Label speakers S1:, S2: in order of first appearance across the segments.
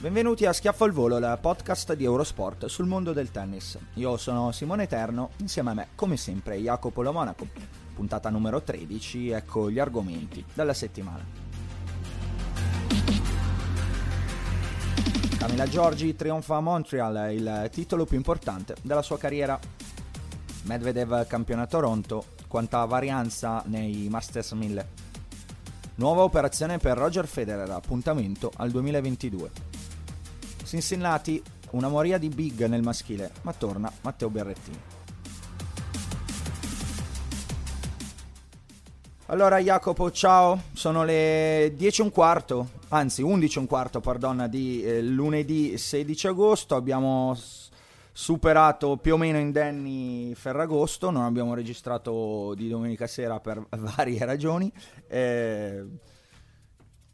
S1: Benvenuti a Schiaffo al Volo, la podcast di Eurosport sul mondo del tennis. Io sono Simone Eterno, insieme a me, come sempre, Jacopo Lo Monaco. Puntata numero 13, ecco gli argomenti della settimana. Camila Giorgi trionfa a Montreal, il titolo più importante della sua carriera. Medvedev campione a Toronto, quanta varianza nei Masters 1000. Nuova operazione per Roger Federer, appuntamento al 2022. Cincinnati, una moria di big nel maschile, ma torna Matteo Berrettini. Allora Jacopo, ciao, sono le 10 e un quarto, anzi 11 e un quarto, pardon, di eh, lunedì 16 agosto, abbiamo superato più o meno indenni Ferragosto, non abbiamo registrato di domenica sera per varie ragioni. Eh,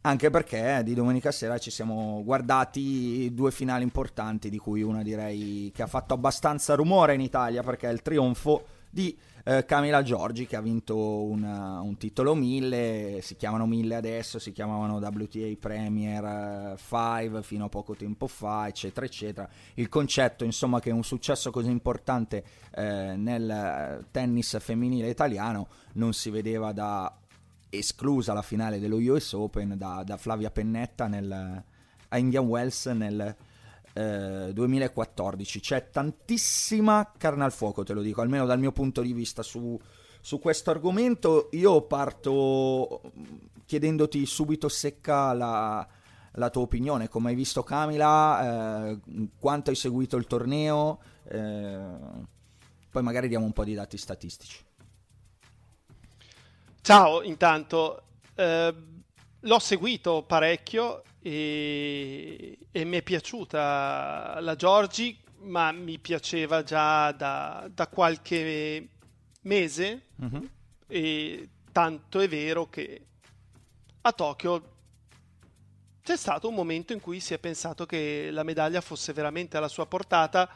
S1: anche perché di domenica sera ci siamo guardati due finali importanti, di cui una direi che ha fatto abbastanza rumore in Italia, perché è il trionfo di eh, Camila Giorgi che ha vinto una, un titolo 1000, si chiamano 1000 adesso, si chiamavano WTA Premier 5 fino a poco tempo fa, eccetera, eccetera. Il concetto, insomma, che un successo così importante eh, nel tennis femminile italiano non si vedeva da esclusa la finale dello US Open da, da Flavia Pennetta nel, a Indian Wells nel eh, 2014. C'è tantissima carne al fuoco, te lo dico, almeno dal mio punto di vista su, su questo argomento. Io parto chiedendoti subito secca la, la tua opinione, come hai visto Camila, eh, quanto hai seguito il torneo, eh, poi magari diamo un po' di dati statistici.
S2: Ciao, intanto eh, l'ho seguito parecchio e, e, mi è piaciuta la Giorgi, ma mi piaceva già da, da qualche mese uh-huh. e tanto è vero che a Tokyo c'è stato un momento in cui si è pensato che la medaglia fosse veramente alla sua portata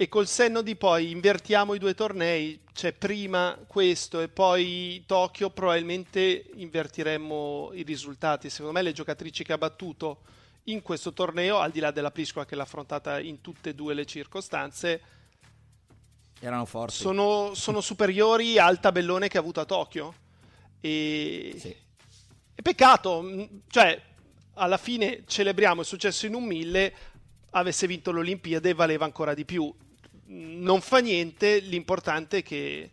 S2: e col senno di poi invertiamo i due tornei, cioè prima questo e poi Tokyo, probabilmente invertiremmo i risultati. Secondo me le giocatrici che ha battuto in questo torneo, al di là della Pliskova che l'ha affrontata in tutte e due le circostanze,
S1: erano forti.
S2: Sono, sono superiori al tabellone che ha avuto a Tokyo. E, sì. e peccato, cioè alla fine celebriamo il successo in un mille, avesse vinto l'Olimpiade valeva ancora di più non fa niente, l'importante è che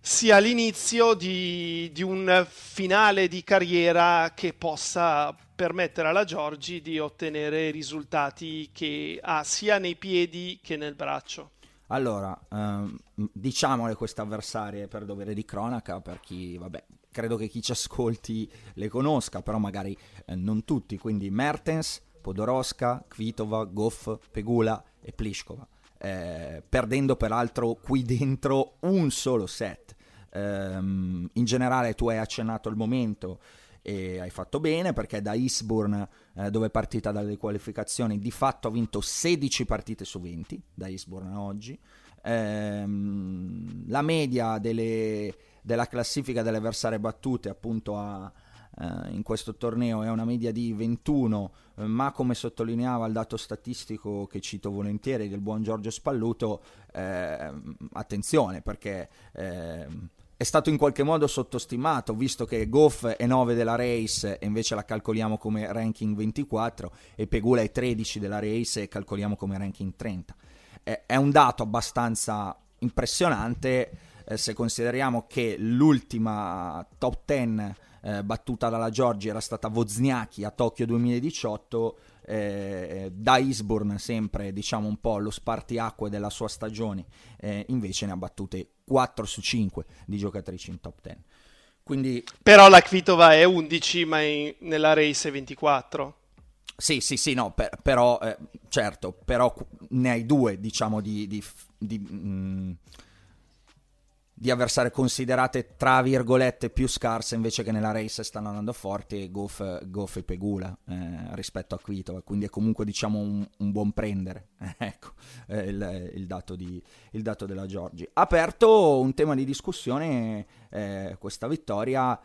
S2: sia l'inizio di, di, un finale di carriera che possa permettere alla Giorgi di ottenere risultati che ha sia nei piedi che nel braccio.
S1: Allora, ehm, diciamole queste avversarie per dovere di cronaca, per chi, vabbè, credo che chi ci ascolti le conosca, però magari eh, non tutti, quindi Mertens, Podoroska, Kvitova, Goff, Pegula e Pliskova eh, perdendo peraltro qui dentro un solo set. Um, in generale tu hai accennato il momento e hai fatto bene perché da Eastbourne, eh, dove è partita dalle qualificazioni, di fatto ha vinto 16 partite su 20 da Eastbourne a oggi. Um, la media delle, della classifica delle avversarie battute appunto a, eh, in questo torneo è una media di 21, eh, ma come sottolineava il dato statistico che cito volentieri del buon Giorgio Spalluto, eh, attenzione perché ehm, è stato in qualche modo sottostimato, visto che Goff è 9 della race e invece la calcoliamo come ranking 24 e Pegula è 13 della race e calcoliamo come ranking 30. È, è un dato abbastanza impressionante eh, se consideriamo che l'ultima top 10 eh, battuta dalla Giorgi era stata Wozniacki a Tokyo 2018 eh, da Eastbourne sempre diciamo un po' lo spartiacque della sua stagione eh, invece ne ha battute 4 su 5 di giocatrici in top 10 quindi...
S2: però la Kvitova è 11 ma in, nella race è 24
S1: sì, sì, sì, no, per, però, eh, certo, però ne hai due, diciamo, di, di, di mh, mm, di avversarie considerate tra virgolette più scarse invece che nella race stanno andando forti Goff, Goff e Pegula eh, rispetto a Quito. Quindi è comunque diciamo un, un buon prendere ecco eh, il, il, dato di, il, dato della Giorgi. Aperto un tema di discussione eh, questa vittoria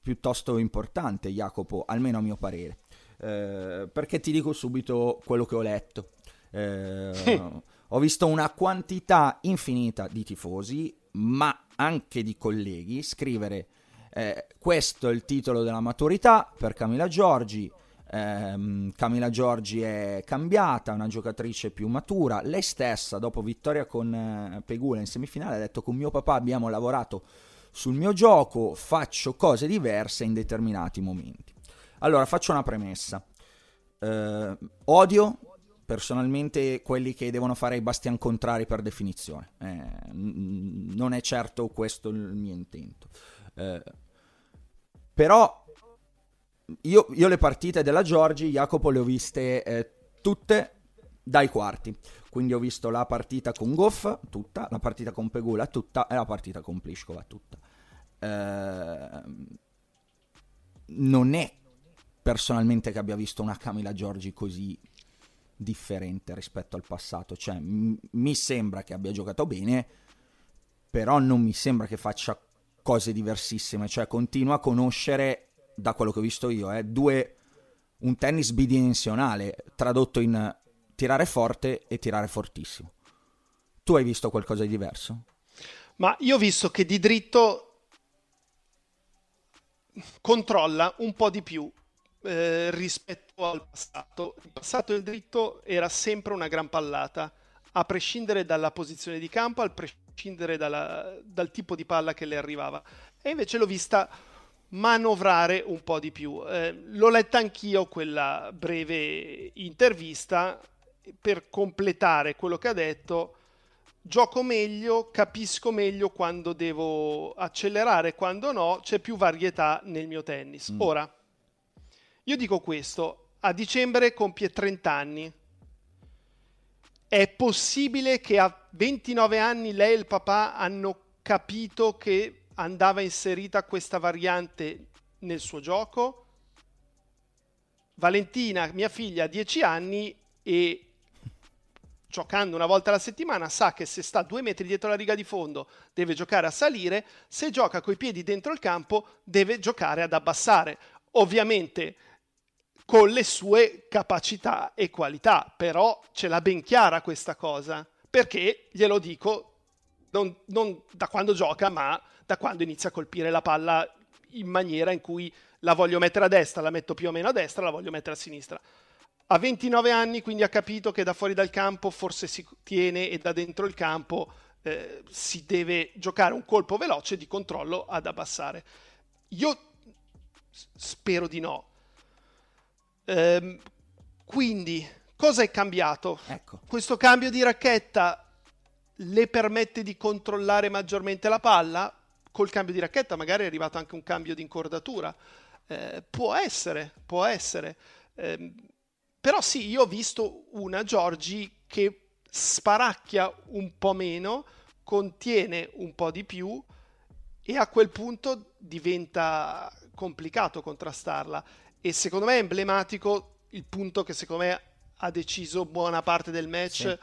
S1: piuttosto importante Jacopo almeno a mio parere. Eh, perché ti dico subito quello che ho letto. Eh, ho visto una quantità infinita di tifosi ma anche di colleghi, scrivere eh, questo è il titolo della maturità per Camila Giorgi. Eh, Camila Giorgi è cambiata, una giocatrice più matura. Lei stessa, dopo vittoria con eh, Pegula in semifinale, ha detto: Con mio papà abbiamo lavorato sul mio gioco, faccio cose diverse in determinati momenti. Allora, faccio una premessa. Eh, odio personalmente quelli che devono fare i bastian contrari per definizione. Eh, non è certo questo il mio intento. Eh, però io, io, le partite della Giorgi, Jacopo, le ho viste eh, tutte dai quarti. Quindi ho visto la partita con Goff, tutta, la partita con Pegula, tutta, e la partita con Pliskova, tutta. Eh, non è personalmente che abbia visto una Camila Giorgi così differente rispetto al passato. Cioè, m- mi sembra che abbia giocato bene, però non mi sembra che faccia cose diversissime. Cioè, continua a conoscere, da quello che ho visto io, eh, due, un tennis bidimensionale, tradotto in tirare forte e tirare fortissimo. Tu hai visto qualcosa di diverso?
S2: Ma io ho visto che di dritto controlla un po' di più eh, rispetto al passato. Il passato del dritto era sempre una gran pallata, a prescindere dalla posizione di campo, a prescindere dalla, dal tipo di palla che le arrivava. E invece l'ho vista manovrare un po' di più. Eh, l'ho letta anch'io quella breve intervista per completare quello che ha detto. Gioco meglio, capisco meglio quando devo accelerare, quando no, c'è più varietà nel mio tennis. Mm. Ora, io dico questo, a dicembre compie 30 anni. È possibile che a 29 anni lei e il papà hanno capito che andava inserita questa variante nel suo gioco? Valentina, mia figlia, ha 10 anni e giocando una volta alla settimana sa che se sta due metri dietro la riga di fondo deve giocare a salire, se gioca coi piedi dentro il campo deve giocare ad abbassare. Ovviamente con le sue capacità e qualità, però ce l'ha ben chiara questa cosa, perché glielo dico non, non da quando gioca, ma da quando inizia a colpire la palla in maniera in cui la voglio mettere a destra, la metto più o meno a destra, la voglio mettere a sinistra. A 29 anni quindi ha capito che da fuori dal campo forse si tiene e da dentro il campo eh, si deve giocare un colpo veloce di controllo ad abbassare. Io spero di no, Ehm, quindi, cosa è cambiato?
S1: Ecco.
S2: Questo cambio di racchetta le permette di controllare maggiormente la palla? Col cambio di racchetta magari è arrivato anche un cambio di incordatura. Eh, può essere, può essere. Eh, però sì, io ho visto una Giorgi che sparacchia un po' meno, contiene un po' di più e a quel punto diventa complicato contrastarla e secondo me è emblematico il punto che secondo me ha deciso buona parte del match.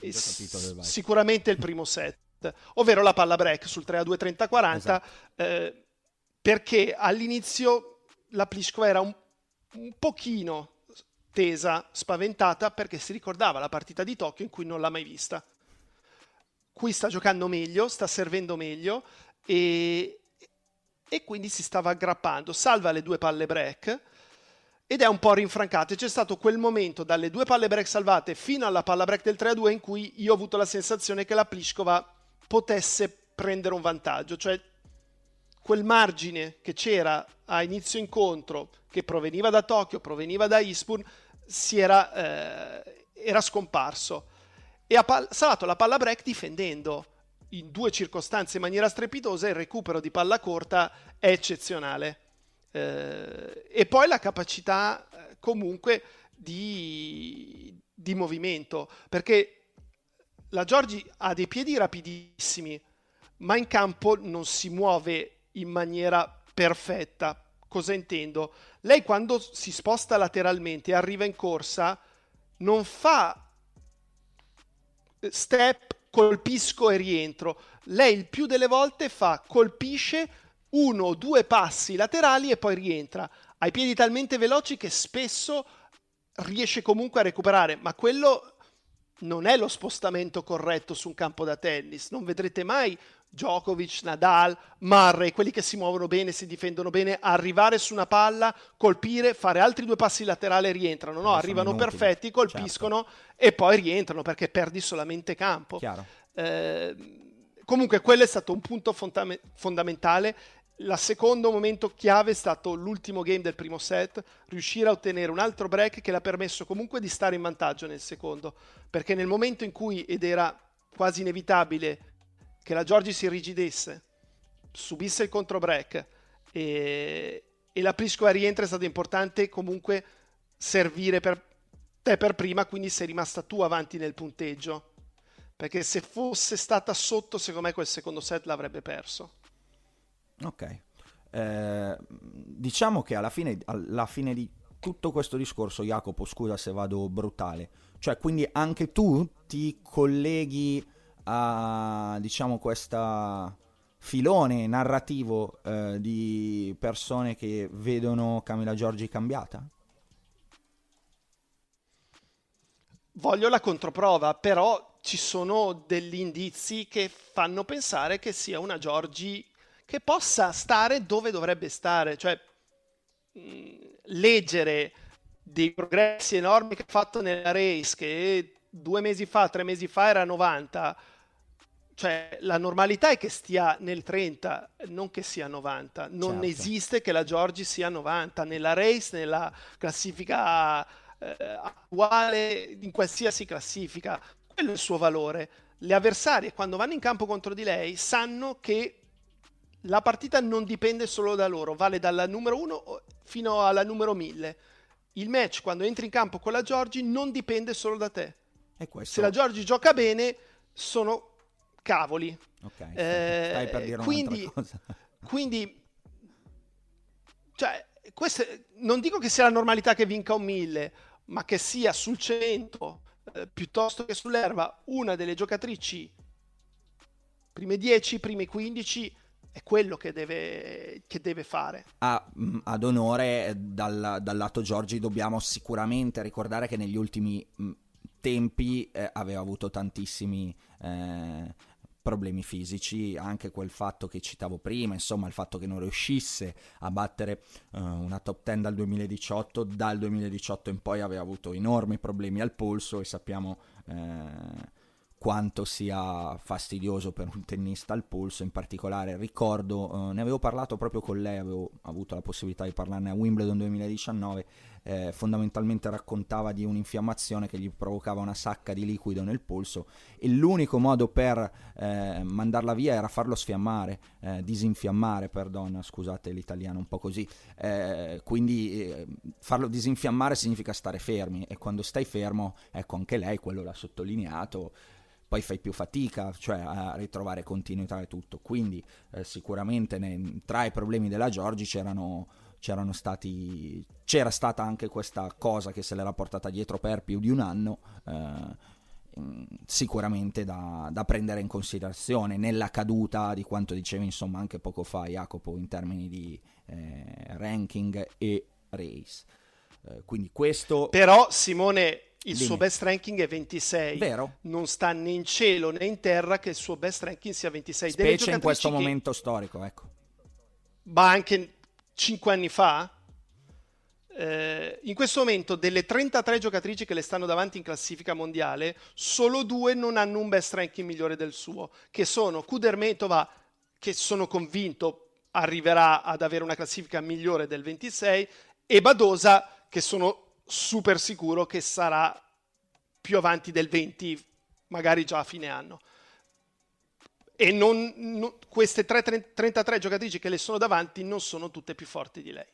S2: Sì. S- sicuramente il primo set, ovvero la palla break sul 3 a 2 30 40, esatto. eh, perché all'inizio la Pliskova era un, un pochino tesa, spaventata, perché si ricordava la partita di Tokyo in cui non l'ha mai vista. Qui sta giocando meglio, sta servendo meglio e, e quindi si stava aggrappando. Salva le due palle break ed è un po' rinfrancato. C'è stato quel momento dalle due palle break salvate fino alla palla break del 3-2 in cui io ho avuto la sensazione che la Pliskova potesse prendere un vantaggio, cioè quel margine che c'era a inizio incontro, che proveniva da Tokyo, proveniva da Eastbourne, si era, eh, era scomparso e ha pal- salvato la palla break difendendo in due circostanze in maniera strepitosa il recupero di palla corta è eccezionale eh, e poi la capacità eh, comunque di, di movimento perché la Giorgi ha dei piedi rapidissimi ma in campo non si muove in maniera perfetta cosa intendo? Lei quando si sposta lateralmente e arriva in corsa non fa step, colpisco e rientro. Lei il più delle volte fa colpisce uno o due passi laterali e poi rientra. Ha i piedi talmente veloci che spesso riesce comunque a recuperare, ma quello non è lo spostamento corretto su un campo da tennis. Non vedrete mai Djokovic, Nadal, Murray, quelli che si muovono bene, si difendono bene, arrivare su una palla, colpire, fare altri due passi laterali e rientrano. No, arrivano inutili, perfetti, colpiscono certo. e poi rientrano perché perdi solamente campo. Eh, comunque quello è stato un punto fondam- fondamentale. Il secondo momento chiave è stato l'ultimo game del primo set, riuscire a ottenere un altro break che l'ha permesso comunque di stare in vantaggio nel secondo, perché nel momento in cui, ed era quasi inevitabile, che la Giorgi si irrigidisse, subisse il contro break e, e la Pliskova rientra è stato importante comunque servire per te per prima, quindi sei rimasta tu avanti nel punteggio. Perché se fosse stata sotto, secondo me quel secondo set l'avrebbe perso.
S1: Ok. Eh, diciamo che alla fine, alla fine di tutto questo discorso, Jacopo, scusa se vado brutale, cioè quindi anche tu ti colleghi a diciamo questo filone narrativo eh, di persone che vedono Camilla Giorgi cambiata?
S2: Voglio la controprova, però ci sono degli indizi che fanno pensare che sia una Giorgi che possa stare dove dovrebbe stare, cioè mh, mm, leggere dei progressi enormi che ha fatto nella race, che due mesi fa, tre mesi fa era 90, cioè la normalità è che stia nel 30, non che sia 90. Non certo. esiste che la Giorgi sia 90 nella race, nella classifica eh, attuale, in qualsiasi classifica. Quello è il suo valore. Le avversarie, quando vanno in campo contro di lei, sanno che la partita non dipende solo da loro, vale dalla numero 1 fino alla numero 1000. Il match, quando entri in campo con la Giorgi, non dipende solo da te. Se la Giorgi gioca bene, sono cavoli.
S1: Ok, eh, stai per dire
S2: quindi,
S1: cosa.
S2: quindi, cioè, queste, non dico che sia la normalità che vinca un 1000, ma che sia sul cemento eh, piuttosto che sull'erba una delle giocatrici prime 10, prime 15 è quello che deve, che deve fare.
S1: Ah, ad onore dal, dal, lato Giorgi dobbiamo sicuramente ricordare che negli ultimi mh, tempi eh, aveva avuto tantissimi eh, problemi fisici, anche quel fatto che citavo prima, insomma il fatto che non riuscisse a battere uh, una top 10 dal 2018, dal 2018 in poi aveva avuto enormi problemi al polso e sappiamo eh, quanto sia fastidioso per un tennista al polso, in particolare ricordo, uh, ne avevo parlato proprio con lei, avevo avuto la possibilità di parlarne a Wimbledon 2019 eh, fondamentalmente raccontava di un'infiammazione che gli provocava una sacca di liquido nel polso e l'unico modo per eh, mandarla via era farlo sfiammare, eh, disinfiammare, perdono, scusate l'italiano un po' così, eh, quindi eh, farlo disinfiammare significa stare fermi e quando stai fermo, ecco anche lei quello l'ha sottolineato, poi fai più fatica, cioè a ritrovare continuità e tutto. Quindi eh, sicuramente ne, tra i problemi della Giorgi c'erano c'erano stati c'era stata anche questa cosa che se l'era portata dietro per più di un anno eh, sicuramente da, da, prendere in considerazione nella caduta di quanto dicevi insomma anche poco fa Jacopo in termini di, eh, ranking e race. Eh, quindi questo...
S2: Però Simone il Dimmi. suo best ranking è 26.
S1: Vero.
S2: Non sta né in cielo né in terra che il suo best ranking sia 26.
S1: Specie in questo che... momento storico, ecco.
S2: Ma anche 5 anni fa? Eh, in questo momento delle 33 giocatrici che le stanno davanti in classifica mondiale, solo due non hanno un best ranking migliore del suo, che sono Kudermetova, che sono convinto arriverà ad avere una classifica migliore del 26, e Badosa, che sono super sicuro che sarà più avanti del 20, magari già a fine anno. E non, non, queste 3, 33 giocatrici che le sono davanti non sono tutte più forti di lei.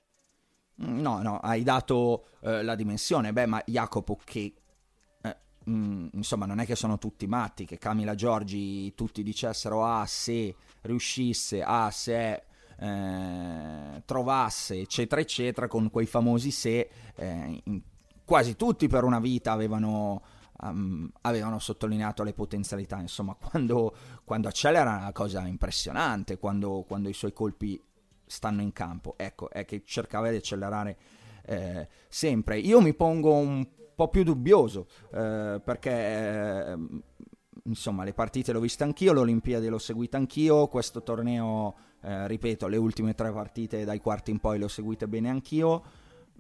S1: No, no, hai dato eh, la dimensione. Beh, ma Jacopo che... Eh, mm, insomma, non è che sono tutti matti, che Camila Giorgi tutti dicessero ah se riuscisse, ah se eh, trovasse, eccetera, eccetera, con quei famosi se, eh, in, quasi tutti per una vita avevano, um, avevano sottolineato le potenzialità. Insomma, quando, quando, accelera è una cosa impressionante, quando, quando, i suoi colpi stanno in campo. Ecco, è che cercava di accelerare eh, sempre. Io mi pongo un po' più dubbioso eh, perché eh, insomma le partite le ho viste anch'io, le Olimpiadi le ho seguite anch'io, questo torneo eh, ripeto, le ultime tre partite dai quarti in poi le ho seguite bene anch'io.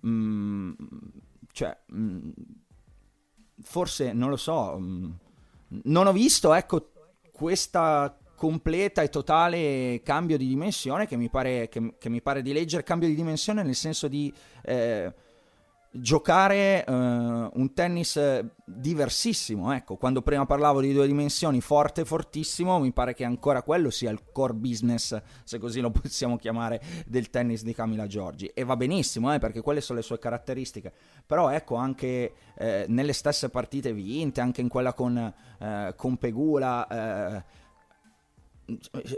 S1: Mm, cioè, mm, forse non lo so. Mm, non ho visto, ecco, questa completa e totale cambio di dimensione che mi pare, che, che mi pare di leggere. Cambio di dimensione nel senso di. Eh, giocare uh, un tennis diversissimo. Ecco, quando prima parlavo di due dimensioni, forte fortissimo, mi pare che ancora quello sia il core business, se così lo possiamo chiamare, del tennis di Camila Giorgi. E va benissimo, eh, perché quelle sono le sue caratteristiche. Però ecco, anche eh, nelle stesse partite vinte, anche in quella con, eh, con Pegula eh,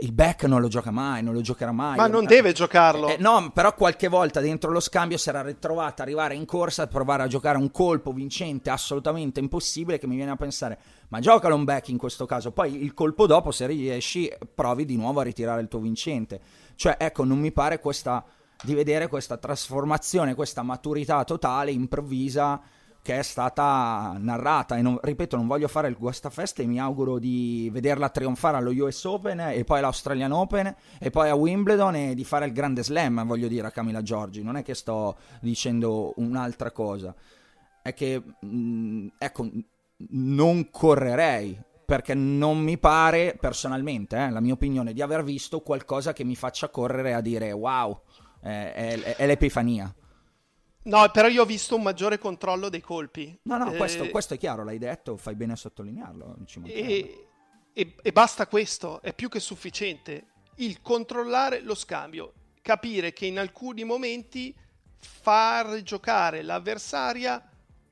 S1: il back non lo gioca mai, non lo giocherà mai.
S2: Ma non deve giocarlo.
S1: Eh, no, però qualche volta dentro lo scambio si era ritrovata arrivare in corsa a provare a giocare un colpo vincente assolutamente impossibile che mi viene a pensare, ma giocalo un back in questo caso, poi il colpo dopo se riesci provi di nuovo a ritirare il tuo vincente. Cioè, ecco, non mi pare questa di vedere questa trasformazione, questa maturità totale improvvisa che è stata narrata. E non, ripeto non voglio fare il guastafeste e mi auguro di vederla trionfare allo US Open e poi all'Australian Open e poi a Wimbledon e di fare il grande slam voglio dire a Camila Giorgi. Non è che sto dicendo un'altra cosa. È che mh, mm, ecco non correrei perché non mi pare personalmente eh, la mia opinione di aver visto qualcosa che mi faccia correre a dire wow è, è, è l'epifania
S2: No, però io ho visto un maggiore controllo dei colpi.
S1: No, no, eh, questo, questo, è chiaro, l'hai detto, fai bene a sottolinearlo.
S2: E, e, e, basta questo, è più che sufficiente. Il controllare lo scambio, capire che in alcuni momenti far giocare l'avversaria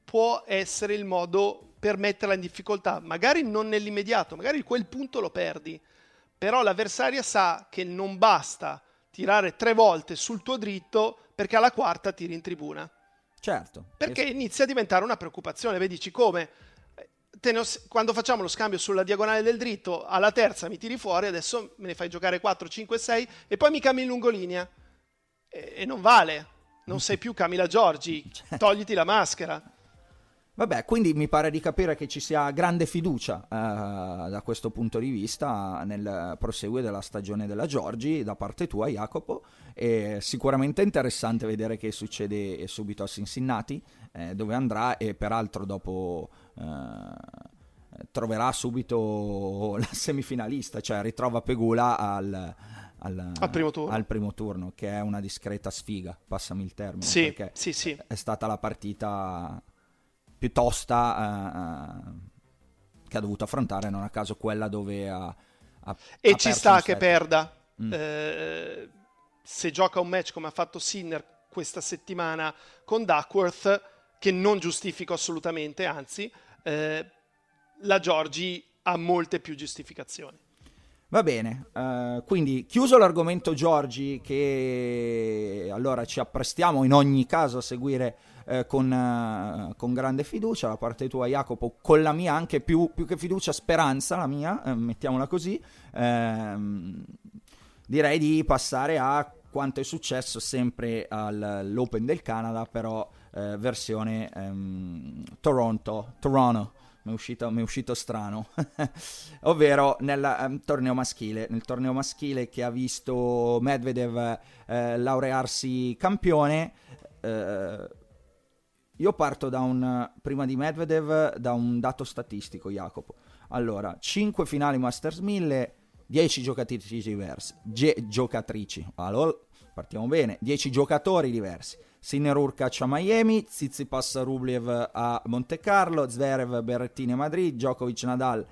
S2: può essere il modo per metterla in difficoltà, magari non nell'immediato, magari quel punto lo perdi, però l'avversaria sa che non basta tirare tre volte sul tuo dritto perché alla quarta tiri in tribuna.
S1: Certo.
S2: Perché es- inizia a diventare una preoccupazione. Vedi, dici come? Ho, quando facciamo lo scambio sulla diagonale del dritto, alla terza mi tiri fuori, adesso me ne fai giocare 4, 5, 6 e poi mi cambi in lungolinea. E, e non vale. Non sei più Camila Giorgi. Certo. Togliti la maschera.
S1: Vabbè, quindi mi pare di capire che ci sia grande fiducia eh, da questo punto di vista nel proseguire della stagione della Giorgi da parte tua, Jacopo. E sicuramente interessante vedere che succede subito a Cincinnati, eh, dove andrà e peraltro dopo eh, troverà subito la semifinalista, cioè ritrova Pegula al,
S2: al, al, primo
S1: al, primo turno, che è una discreta sfiga, passami il termine.
S2: Sì, sì, sì.
S1: È stata la partita più tosta uh, che ha dovuto affrontare, non a caso quella dove ha... ha
S2: e ha ci sta che perda. Mm. Eh, se gioca un match come ha fatto Sinner questa settimana con Duckworth, che non giustifico assolutamente, anzi, eh, la Giorgi ha molte più giustificazioni.
S1: Va bene, uh, quindi chiuso l'argomento Giorgi, che allora ci apprestiamo in ogni caso a seguire eh, con, eh, con, grande fiducia, la parte tua Jacopo, con la mia anche più, più che fiducia, speranza, la mia, eh, mettiamola così, ehm, direi di passare a quanto è successo sempre all'Open del Canada, però eh, versione ehm, Toronto, Toronto, mi è uscito, mi è uscito strano, ovvero nel um, torneo maschile, nel torneo maschile che ha visto Medvedev eh, laurearsi campione. Eh, io parto da un, prima di Medvedev, da un dato statistico, Jacopo. Allora, 5 finali Masters 1000, 10 giocatrici diverse, ge- giocatrici, allora partiamo bene, 10 giocatori diversi. Sinner Urkac a Miami, Tsitsipas Rublev a Monte Carlo, Zverev Berrettini a Madrid, Djokovic Nadal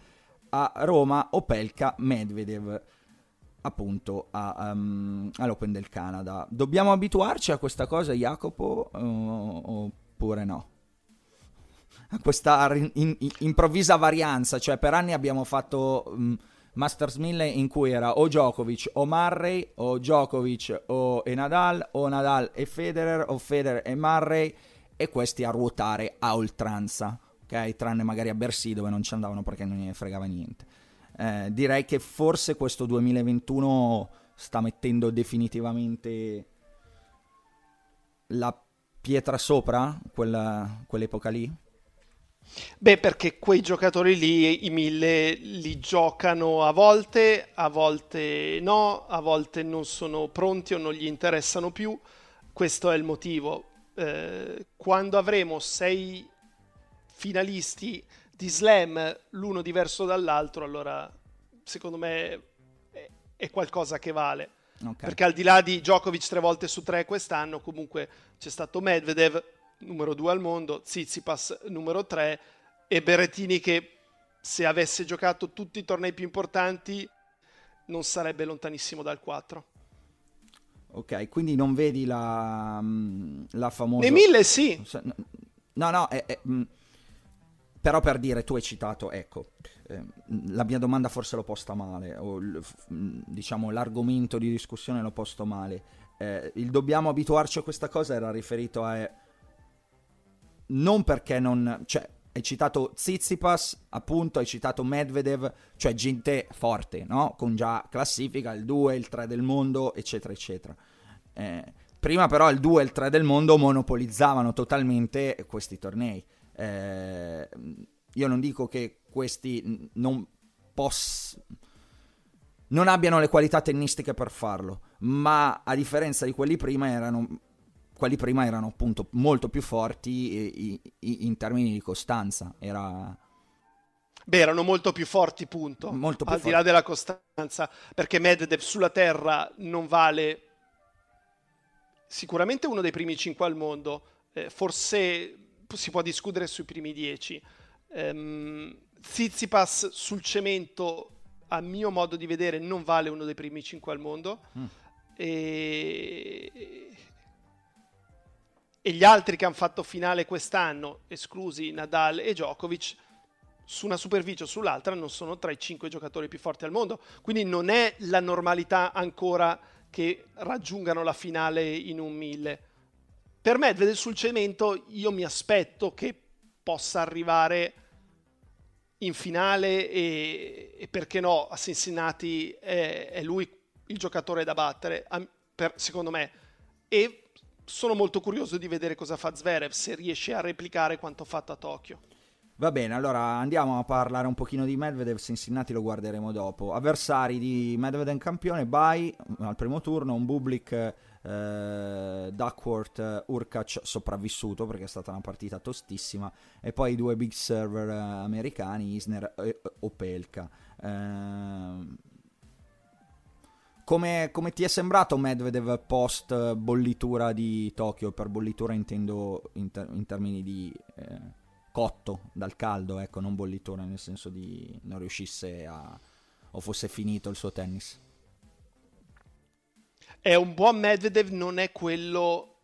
S1: a Roma, Opelka Medvedev appunto a, um, all'Open del Canada. Dobbiamo abituarci a questa cosa, Jacopo, uh, oppure no? A questa in, in, improvvisa varianza, cioè per anni abbiamo fatto... Um, Masters 1000 in cui era o Djokovic o Murray o Djokovic o Nadal o Nadal e Federer o Federer e Murray e questi a ruotare a oltranza, ok? Tranne magari a Bercy dove non ci andavano perché non ne fregava niente. Eh, direi che forse questo 2021 sta mettendo definitivamente la pietra sopra quella, quell'epoca lì.
S2: Beh, perché quei giocatori lì, i mille, li giocano a volte, a volte no, a volte non sono pronti o non gli interessano più. Questo è il motivo. Eh, quando avremo sei finalisti di slam, l'uno diverso dall'altro, allora secondo me è, qualcosa che vale. Okay. Perché al di là di Djokovic tre volte su tre quest'anno, comunque c'è stato Medvedev, numero 2 al mondo, Tsitsipas numero 3 e Berrettini che se avesse giocato tutti i tornei più importanti non sarebbe lontanissimo dal 4.
S1: Ok, quindi non vedi la, mm, la famosa...
S2: Nei mille sì.
S1: No, no, è, è, mm, però per dire, tu hai citato, ecco, eh, la mia domanda forse l'ho posta male, o mm, diciamo l'argomento di discussione l'ho posto male. Eh, il dobbiamo abituarci a questa cosa era riferito a non perché non... Cioè, hai citato Tsitsipas, appunto, hai citato Medvedev, cioè gente forte, no? Con già classifica, il 2, il 3 del mondo, eccetera, eccetera. Eh, prima però il 2 e il 3 del mondo monopolizzavano totalmente questi tornei. Eh, io non dico che questi non possano non abbiano le qualità tennistiche per farlo, ma a differenza di quelli prima erano quelli prima erano appunto molto più forti in termini di costanza. Era...
S2: Beh, erano molto più forti, punto. Molto più Al forti. di là della costanza, perché Medvedev sulla terra non vale sicuramente uno dei primi 5 al mondo, eh, forse si può discutere sui primi 10. Um, Zizipas sul cemento, a mio modo di vedere, non vale uno dei primi 5 al mondo. Mm. E e gli altri che hanno fatto finale quest'anno, esclusi Nadal e Djokovic, su una superficie o sull'altra non sono tra i cinque giocatori più forti al mondo. Quindi non è la normalità ancora che raggiungano la finale in un mille. Per Medvedev sul cemento io mi aspetto che possa arrivare in finale e, e perché no, a Cincinnati è, è, lui il giocatore da battere, per, secondo me. E sono molto curioso di vedere cosa fa Zverev, se riesce a replicare quanto fatto a Tokyo.
S1: Va bene, allora andiamo a parlare un pochino di Medvedev, Cincinnati lo guarderemo dopo. Avversari di Medvedev campione, Bai al primo turno, un Bublik eh, Duckworth Urkac sopravvissuto perché è stata una partita tostissima e poi i due big server eh, americani, Isner e Opelka. Eh, come, come, ti è sembrato Medvedev post bollitura di Tokyo? Per bollitura intendo in, ter- in termini di eh, cotto dal caldo, ecco, non bollitura nel senso di non riuscisse a... o fosse finito il suo tennis.
S2: È un buon Medvedev, non è quello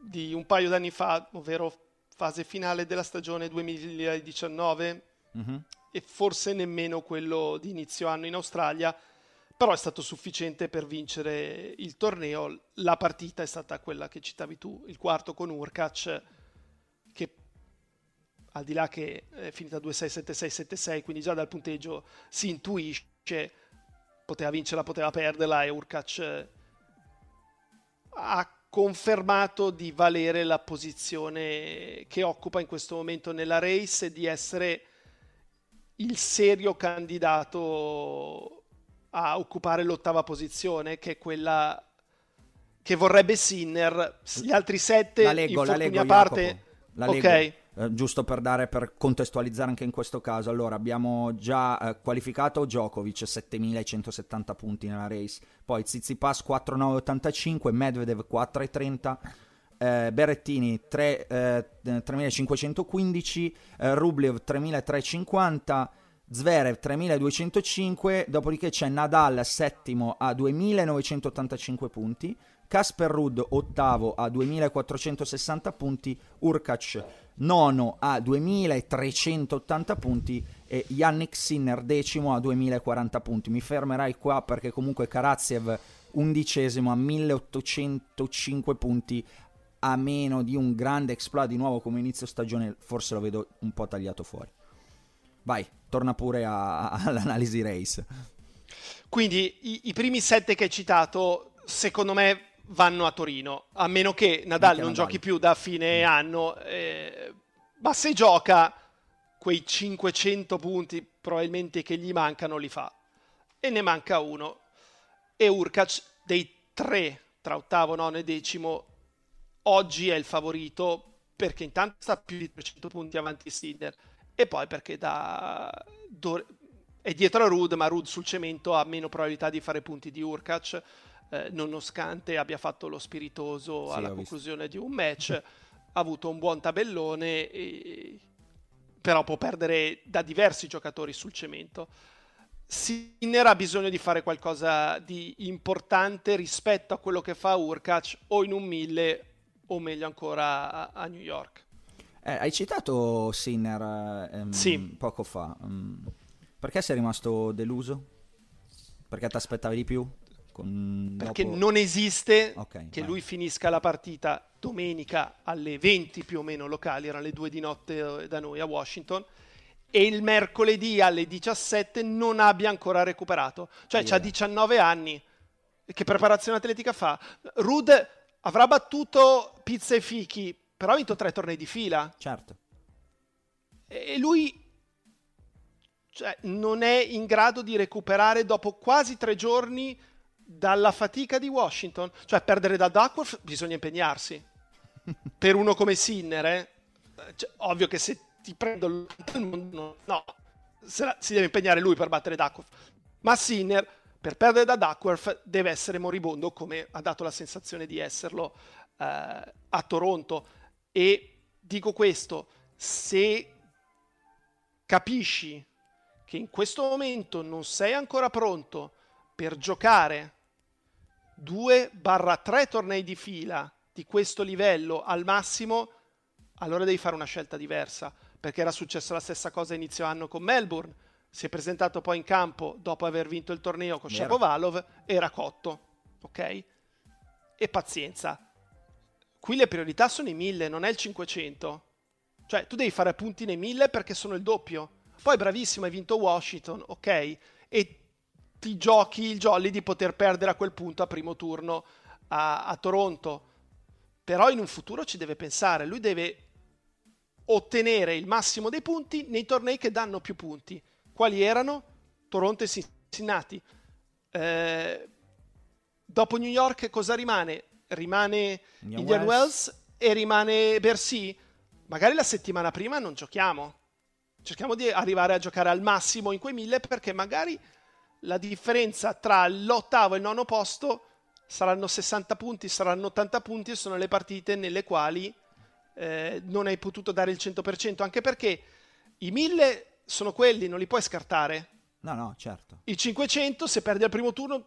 S2: di un paio d'anni fa, ovvero fase finale della stagione 2019 mm-hmm. e forse nemmeno quello di inizio anno in Australia però è stato sufficiente per vincere il torneo. La partita è stata quella che citavi tu, il quarto con Urkac, che al di là che è finita 2-6-7-6-7-6, quindi già dal punteggio si intuisce, poteva vincerla, poteva perderla e Urkac ha confermato di valere la posizione che occupa in questo momento nella race e di essere il serio candidato a occupare l'ottava posizione, che è quella che vorrebbe Sinner. Gli altri sette,
S1: la leggo, la leggo,
S2: parte...
S1: La leggo. Ok. Eh, giusto per dare per contestualizzare anche in questo caso allora abbiamo già eh, qualificato Djokovic 7170 punti nella race poi Tsitsipas 4985 Medvedev 430 eh, Berrettini 3, 3515 eh, eh, Rublev 3350 Zverev 3205 dopodiché c'è Nadal settimo a 2985 punti Casper Rudd ottavo a 2460 punti, Urkac nono a 2380 punti e Yannick Sinner decimo a 2040 punti. Mi fermerai qua perché comunque Karaziev undicesimo a 1805 punti a meno di un grande exploit di nuovo come inizio stagione forse lo vedo un po' tagliato fuori. Vai, torna pure a, a, all'analisi race.
S2: Quindi i, i primi sette che hai citato secondo me vanno a Torino, a meno che Nadal non Nadal. giochi più da fine mm. anno, eh, ma se gioca quei 500 punti probabilmente che gli mancano li fa. E ne manca uno. E Urkac dei tre tra ottavo, nono e decimo oggi è il favorito perché intanto sta più di 300 punti avanti Sinner e poi perché da... è dietro a Rud, ma Rud sul cemento ha meno probabilità di fare punti di Urkac eh, nonostante abbia fatto lo spiritoso sì, alla conclusione visto. di un match, ha avuto un buon tabellone, e... però può perdere da diversi giocatori sul cemento. Sinner ha bisogno di fare qualcosa di importante rispetto a quello che fa Urkac o in un mille o meglio ancora a, a New York.
S1: Eh, hai citato Sinner ehm, sì. poco fa. Mm. Perché sei rimasto deluso? Perché ti aspettavi di più?
S2: Con, Perché dopo... non esiste okay, che vai. lui finisca la partita domenica alle 20 più o meno locali, erano le 2 di notte eh, da noi a Washington, e il mercoledì alle 17 non abbia ancora recuperato. Cioè yeah. ha 19 anni. Che preparazione atletica fa? Rud avrà battuto pizza e fichi, però ha vinto tre tornei di fila.
S1: Certo.
S2: E lui cioè, non è in grado di recuperare dopo quasi tre giorni dalla fatica di Washington. Cioè, perdere da Duckworth bisogna impegnarsi. per uno come Sinner, eh? cioè, ovvio che se ti prendo il mondo, no, la, si deve impegnare lui per battere Duckworth. Ma Sinner, per perdere da Duckworth, deve essere moribondo, come ha dato la sensazione di esserlo eh, a Toronto. E dico questo, se capisci che in questo momento non sei ancora pronto per giocare 2-3 tornei di fila di questo livello al massimo, allora devi fare una scelta diversa, perché era successa la stessa cosa inizio anno con Melbourne, si è presentato poi in campo dopo aver vinto il torneo con Shapovalov, era cotto, ok? E pazienza. Qui le priorità sono i 1000, non è il 500. Cioè, tu devi fare punti nei 1000 perché sono il doppio. Poi bravissimo, hai vinto Washington, ok? E ti giochi il jolly di poter perdere a quel punto a primo turno a, a Toronto. Però in un futuro ci deve pensare, lui deve ottenere il massimo dei punti nei tornei che danno più punti. Quali erano? Toronto e Cincinnati. Eh, dopo New York cosa rimane? Rimane Indian, Indian Wells. Wells e rimane Bercy. Magari la settimana prima non giochiamo. Cerchiamo di arrivare a giocare al massimo in quei mille perché magari la differenza tra l'ottavo e il nono posto saranno 60 punti, saranno 80 punti e sono le partite nelle quali eh, non hai potuto dare il 100%, anche perché i 1000 sono quelli, non li puoi scartare.
S1: No, no, certo.
S2: I 500, se perdi al primo turno,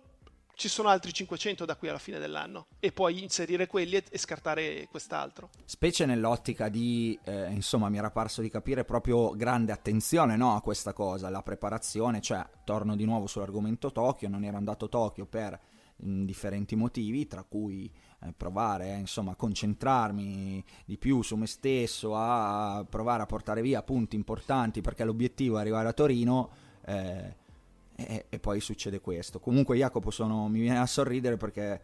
S2: ci sono altri 500 da qui alla fine dell'anno e puoi inserire quelli e, e scartare quest'altro.
S1: Specie nell'ottica di, eh, insomma, mi era parso di capire proprio grande attenzione no, a questa cosa, la preparazione, cioè torno di nuovo sull'argomento Tokyo, non ero andato a Tokyo per mh, mm, differenti motivi, tra cui eh, provare eh, insomma, a concentrarmi di più su me stesso, a provare a portare via punti importanti perché l'obiettivo è arrivare a Torino. Eh, poi succede questo. Comunque Jacopo sono, mi viene a sorridere perché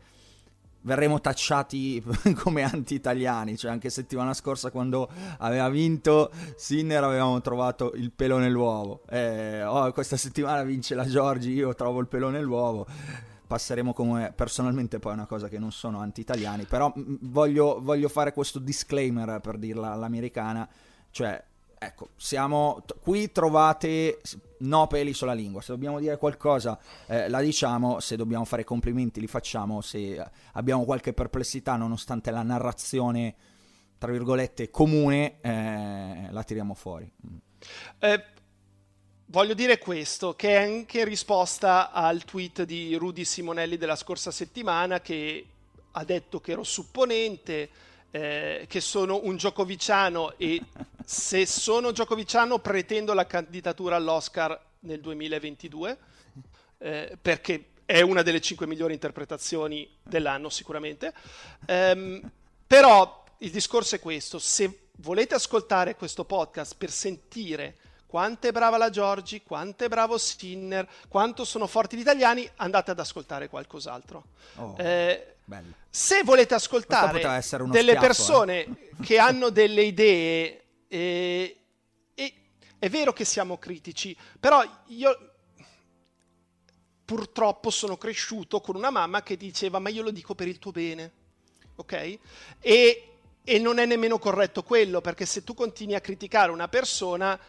S1: verremo tacciati come anti-italiani, cioè anche settimana scorsa quando aveva vinto Sinner avevamo trovato il pelo nell'uovo, eh, oh, questa settimana vince la Giorgi, io trovo il pelo nell'uovo, passeremo come personalmente poi è una cosa che non sono anti-italiani, però mh, voglio, voglio fare questo disclaimer per dirla all'americana, cioè ecco, siamo qui trovate no peli sulla lingua. Se dobbiamo dire qualcosa, eh, la diciamo. Se dobbiamo fare complimenti, li facciamo. Se abbiamo qualche perplessità, nonostante la narrazione, tra virgolette, comune, eh, la tiriamo fuori.
S2: Eh, voglio dire questo, che è anche risposta al tweet di Rudy Simonelli della scorsa settimana, che ha detto che ero supponente eh, che sono un Giokoviciano e se sono Giokoviciano pretendo la candidatura all'Oscar nel 2022 eh, perché è una delle cinque migliori interpretazioni dell'anno sicuramente. Um, però il discorso è questo, se volete ascoltare questo podcast per sentire quanto è brava la Giorgi, quanto è bravo Sinner, quanto sono forti gli italiani, andate ad ascoltare qualcos'altro. Oh. Eh, Bello. Se volete ascoltare delle
S1: schiaffo,
S2: persone
S1: eh.
S2: che hanno delle idee, eh, e, è vero che siamo critici, però io purtroppo sono cresciuto con una mamma che diceva ma io lo dico per il tuo bene, ok? E, e non è nemmeno corretto quello, perché se tu continui a criticare una persona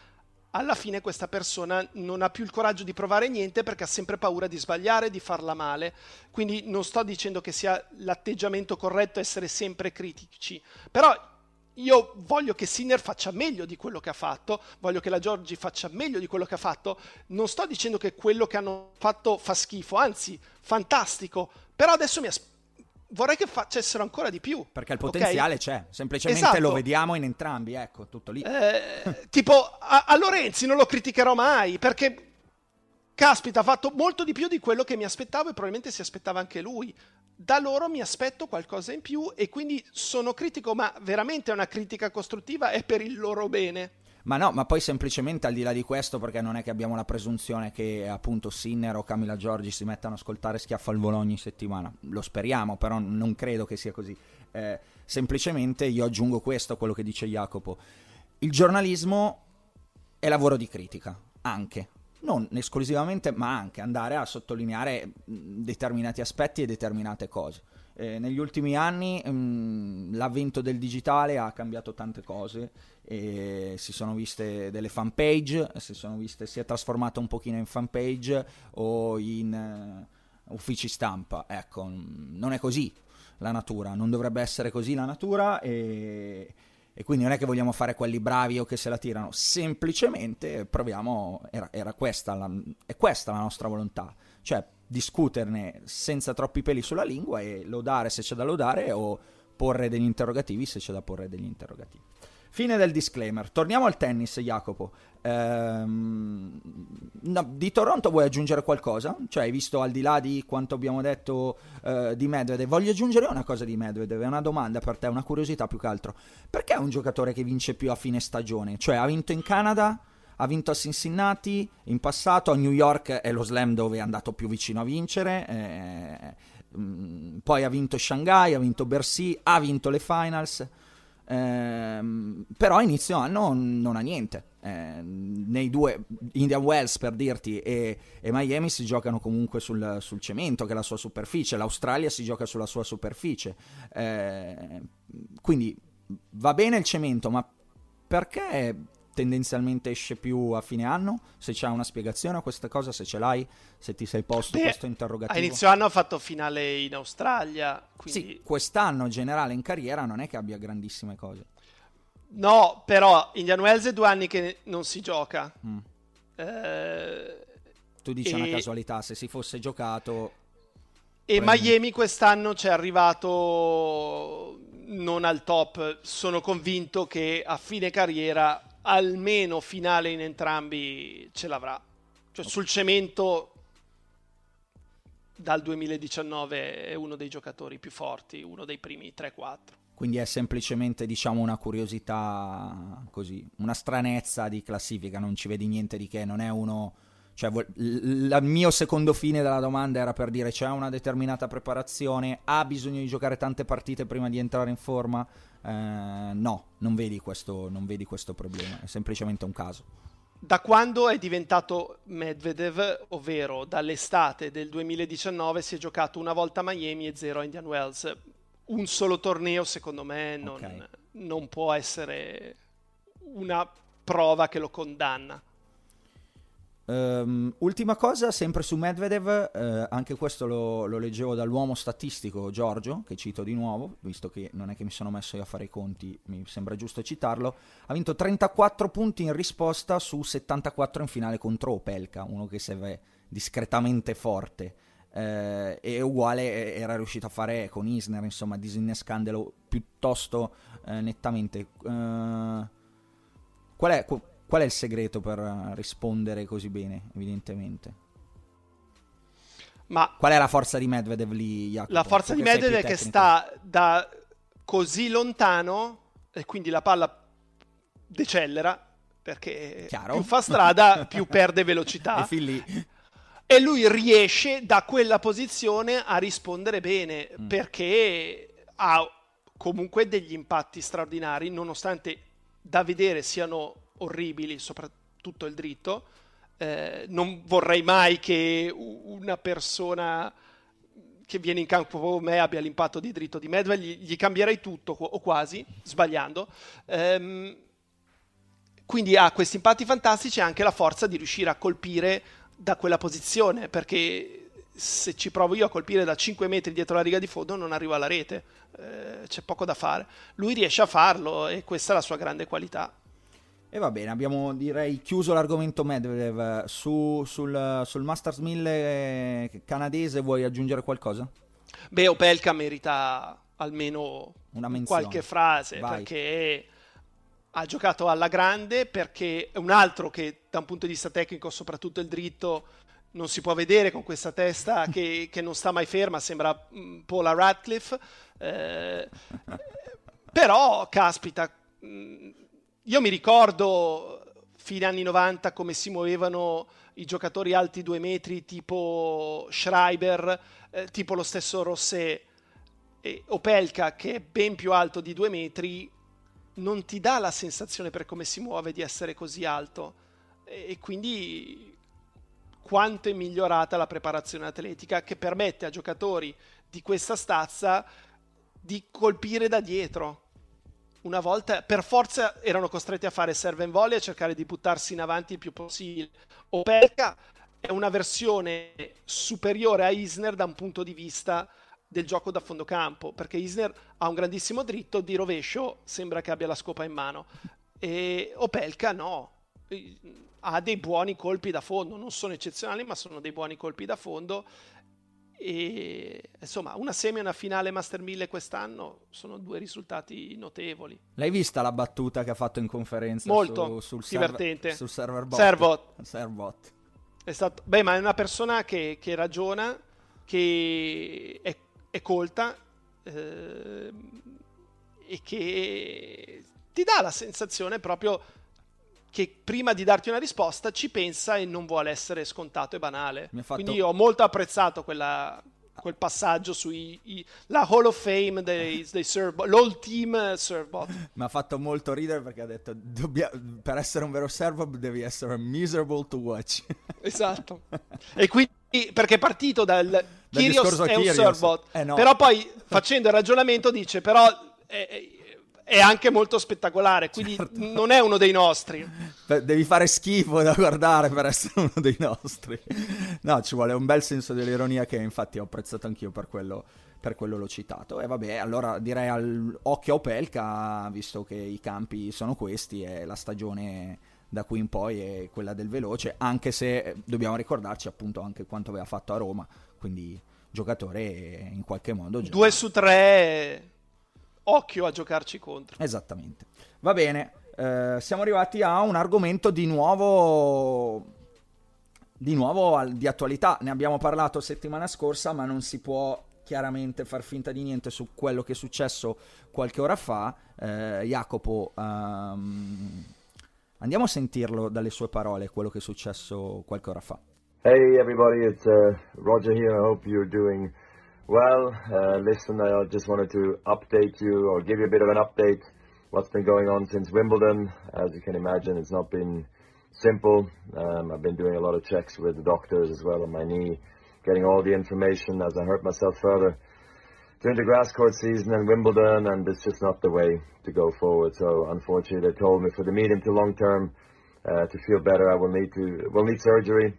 S2: alla fine questa persona non ha più il coraggio di provare niente perché ha sempre paura di sbagliare, di farla male. Quindi non sto dicendo che sia l'atteggiamento corretto essere sempre critici, però io voglio che Sinner faccia meglio di quello che ha fatto, voglio che la Giorgi faccia meglio di quello che ha fatto. Non sto dicendo che quello che hanno fatto fa schifo, anzi, fantastico. Però adesso mi aspetto vorrei che facessero ancora di più.
S1: Perché il potenziale okay? c'è, semplicemente esatto. lo vediamo in entrambi, ecco, tutto lì.
S2: Eh, tipo, a, a, Lorenzi non lo criticherò mai, perché, caspita, ha fatto molto di più di quello che mi aspettavo e probabilmente si aspettava anche lui. Da loro mi aspetto qualcosa in più e quindi sono critico, ma veramente è una critica costruttiva, è per il loro bene.
S1: Ma no, ma poi semplicemente al di là di questo, perché non è che abbiamo la presunzione che appunto Sinner o Camilla Giorgi si mettano a ascoltare Schiaffo al volo ogni settimana. Lo speriamo, però non credo che sia così. Eh, semplicemente io aggiungo questo a quello che dice Jacopo. Il giornalismo è lavoro di critica, anche. Non esclusivamente, ma anche andare a sottolineare determinati aspetti e determinate cose. Eh, negli ultimi anni mh, l'avvento del digitale ha cambiato tante cose e si sono viste delle fanpage, si, viste, si è trasformata un pochino in fanpage o in uh, uffici stampa. Ecco, non è così la natura, non dovrebbe essere così la natura e, e quindi non è che vogliamo fare quelli bravi o che se la tirano, semplicemente proviamo, era, era questa la, è questa la nostra volontà, cioè discuterne senza troppi peli sulla lingua e lodare se c'è da lodare o porre degli interrogativi se c'è da porre degli interrogativi. Fine del disclaimer. Torniamo al tennis, Jacopo. Ehm, no, di Toronto vuoi aggiungere qualcosa? Cioè, hai visto al di là di quanto abbiamo detto eh, di Medvedev, voglio aggiungere una cosa di Medvedev, è una domanda per te, una curiosità più che altro. Perché è un giocatore che vince più a fine stagione? Cioè, ha vinto in Canada, ha vinto a Cincinnati, in passato a New York è lo slam dove è andato più vicino a vincere, eh, mm, poi ha vinto Shanghai, ha vinto Bercy, ha vinto le finals, eh, però a inizio anno non ha niente. Eh, nei due Indian Wells per dirti e, e Miami si giocano comunque sul, sul, cemento che è la sua superficie l'Australia si gioca sulla sua superficie eh, quindi va bene il cemento ma perché tendenzialmente esce più a fine anno? Se c'è una spiegazione a questa cosa, se ce l'hai, se ti sei posto Beh, questo interrogativo.
S2: A inizio anno ha fatto finale in Australia. Quindi...
S1: Sì, quest'anno generale in carriera non è che abbia grandissime cose.
S2: No, però Indian Wells è due anni che non si gioca. Mm. Eh,
S1: tu dici e... una casualità, se si fosse giocato...
S2: E Miami quest'anno ci è arrivato non al top. Sono convinto che a fine carriera almeno finale in entrambi ce l'avrà. Cioè, sul cemento dal 2019 è uno dei giocatori più forti, uno dei primi 3-4.
S1: Quindi è semplicemente, diciamo, una curiosità così, una stranezza di classifica, non ci vedi niente di che, non è uno Cioè, il mio secondo fine della domanda era per dire c'è una determinata preparazione, ha bisogno di giocare tante partite prima di entrare in forma? Eh, no, non vedi, questo, non vedi questo problema, è semplicemente un caso.
S2: Da quando è diventato Medvedev, ovvero dall'estate del 2019, si è giocato una volta a Miami e zero a Indian Wells. Un solo torneo, secondo me, non, okay. non può essere una prova che lo condanna.
S1: Um, ultima cosa, sempre su Medvedev, eh, anche questo lo, lo, leggevo dall'uomo statistico Giorgio, che cito di nuovo, visto che non è che mi sono messo io a fare i conti, mi sembra giusto citarlo. Ha vinto 34 punti in risposta su 74 in finale contro Opelka, uno che vede discretamente forte. Eh, e uguale era riuscito a fare con Isner, insomma, disinnescandolo piuttosto eh, nettamente. Uh, qual è? Qual è il segreto per rispondere così bene, evidentemente? Ma Qual è la forza di Medvedev lì, Jacopo?
S2: La forza di Medvedev è che sta da così lontano e quindi la palla decelera perché Chiaro. più fa strada più perde velocità.
S1: e fin lì.
S2: E lui riesce da quella posizione a rispondere bene mm. perché ha comunque degli impatti straordinari nonostante da vedere siano orribili, soprattutto il dritto. Eh, non vorrei mai che una persona che viene in campo come me abbia l'impatto di dritto di Medvedev, gli, gli cambierei tutto o quasi, sbagliando. Ehm, quindi ha questi impatti fantastici e anche la forza di riuscire a colpire da quella posizione, perché se ci provo io a colpire da 5 metri dietro la riga di fondo non arrivo alla rete, eh, c'è poco da fare. Lui riesce a farlo e questa è la sua grande qualità.
S1: E va bene, abbiamo direi chiuso l'argomento Medvedev. Su, sul, sul Masters 1000 canadese vuoi aggiungere qualcosa?
S2: Beh, Opelka merita almeno qualche frase Vai. perché ha giocato alla grande, perché è un altro che da un punto di vista tecnico, soprattutto il dritto, non si può vedere con questa testa che, che non sta mai ferma, sembra mm, Paula Radcliffe. Eh, però, caspita, mm, io mi ricordo fine anni 90 come si muovevano i giocatori alti due metri tipo Schreiber, eh, tipo lo stesso Rosset e Opelka che è ben più alto di due metri non ti dà la sensazione per come si muove di essere così alto. E, e quindi quanto è migliorata la preparazione atletica che permette a giocatori di questa stazza di colpire da dietro una volta per forza erano costretti a fare serve and volley e cercare di buttarsi in avanti il più possibile. Opelka è una versione superiore a Isner da un punto di vista del gioco da fondo campo, perché Isner ha un grandissimo dritto, di rovescio sembra che abbia la scopa in mano. E Opelka no, ha dei buoni colpi da fondo, non sono eccezionali, ma sono dei buoni colpi da fondo e insomma, una semi e una finale Master 1000 quest'anno sono due risultati notevoli.
S1: L'hai vista la battuta che ha fatto in conferenza?
S2: Molto
S1: su, sul
S2: divertente.
S1: Server, sul server bot.
S2: Servot.
S1: Servot.
S2: È stato, beh, ma è una persona che, che ragiona, che è, è colta eh, e che ti dà la sensazione proprio che prima di darti una risposta ci pensa e non vuole essere scontato e banale. Fatto... Quindi ho molto apprezzato quella, quel passaggio sulla Hall of Fame dei, dei serve, l'all team servebot.
S1: Mi ha fatto molto ridere perché ha detto per essere un vero servebot devi essere miserable to watch.
S2: Esatto. e quindi perché è partito dal Kyrios è un servebot, eh no. però poi facendo il ragionamento dice però... Eh, è anche molto spettacolare, quindi certo. non è uno dei nostri.
S1: Devi fare schifo da guardare per essere uno dei nostri. No, ci vuole un bel senso dell'ironia che infatti ho apprezzato anch'io per quello, per quello l'ho citato. E vabbè, allora direi al occhio a Opelka, visto che i campi sono questi e la stagione da qui in poi è quella del veloce, anche se dobbiamo ricordarci appunto anche quanto aveva fatto a Roma, quindi giocatore in qualche modo già...
S2: Due su tre occhio a giocarci contro.
S1: Esattamente. Va bene, eh, siamo arrivati a un argomento di nuovo di nuovo di attualità. Ne abbiamo parlato settimana scorsa, ma non si può chiaramente far finta di niente su quello che è successo qualche ora fa. Eh, Jacopo um, Andiamo a sentirlo dalle sue parole, quello che è successo qualche ora fa.
S3: Hey everybody, it's uh, Roger here. I hope you're doing well. Uh, listen, I just wanted to update you or give you a bit of an update what's been going on since Wimbledon. As you can imagine, it's not been simple. Um, I've been doing a lot of checks with the doctors as well on my knee, getting all the information as I hurt myself further during the grass court season and Wimbledon, and it's just not the way to go forward. So unfortunately, they told me for the medium to long term uh, to feel better, I will need to will need surgery.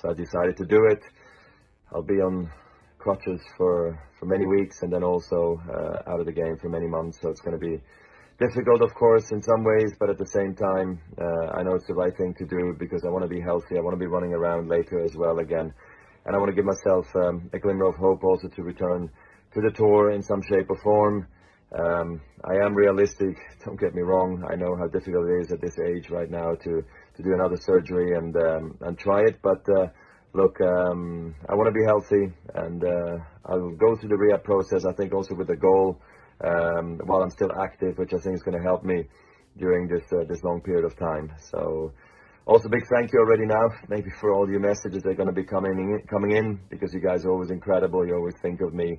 S3: So I decided to do it. I'll be on crutches for for many weeks, and then also uh, out of the game for many months. So it's going to be difficult, of course, in some ways, but at the same time, uh, I know it's the right thing to do because I want to be healthy. I want to be running around later as well again, and I want to give myself um, a glimmer of hope also to return to the tour in some shape or form. Um, I am realistic. Don't get me wrong. I know how difficult it is at this age right now to, to do another surgery and um, and try it. But uh, look, um, I want to be healthy, and uh, I'll go through the rehab process. I think also with the goal um, while I'm still active, which I think is going to help me during this uh, this long period of time. So. Also, big thank you already now, maybe for all your messages that are going to be coming in, coming in, because you guys are always incredible. You always think of me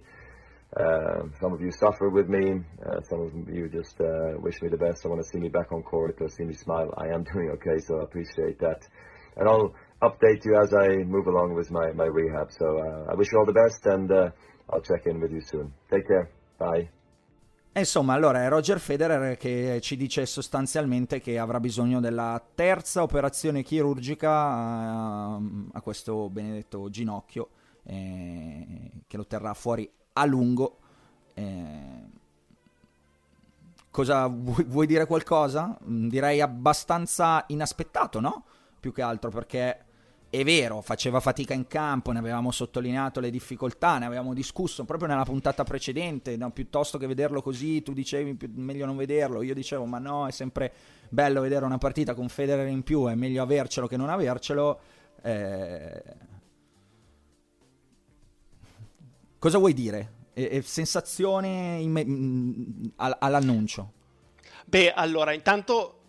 S3: uh, some of you suffer with me. Uh, some of you just uh, wish me the best. I want to see me back on court or see me smile. I am doing okay, so I appreciate that. And I'll update you as I move along with my, my rehab. So uh, I wish you all the best and uh, I'll check in with you soon. Take care. Bye.
S1: Insomma, allora è Roger Federer che ci dice sostanzialmente che avrà bisogno della terza operazione chirurgica a, a questo benedetto ginocchio eh, che lo terrà fuori a lungo. Eh, cosa vuoi, vuoi, dire qualcosa? Mm, direi abbastanza inaspettato, no? Più che altro perché è vero, faceva fatica in campo, ne avevamo sottolineato le difficoltà, ne avevamo discusso proprio nella puntata precedente, no? piuttosto che vederlo così, tu dicevi meglio non vederlo, io dicevo ma no, è sempre bello vedere una partita con Federer in più, è meglio avercelo che non avercelo. Eh, Cosa vuoi dire? E, e sensazione imme- mh, all'annuncio?
S2: Beh, allora, intanto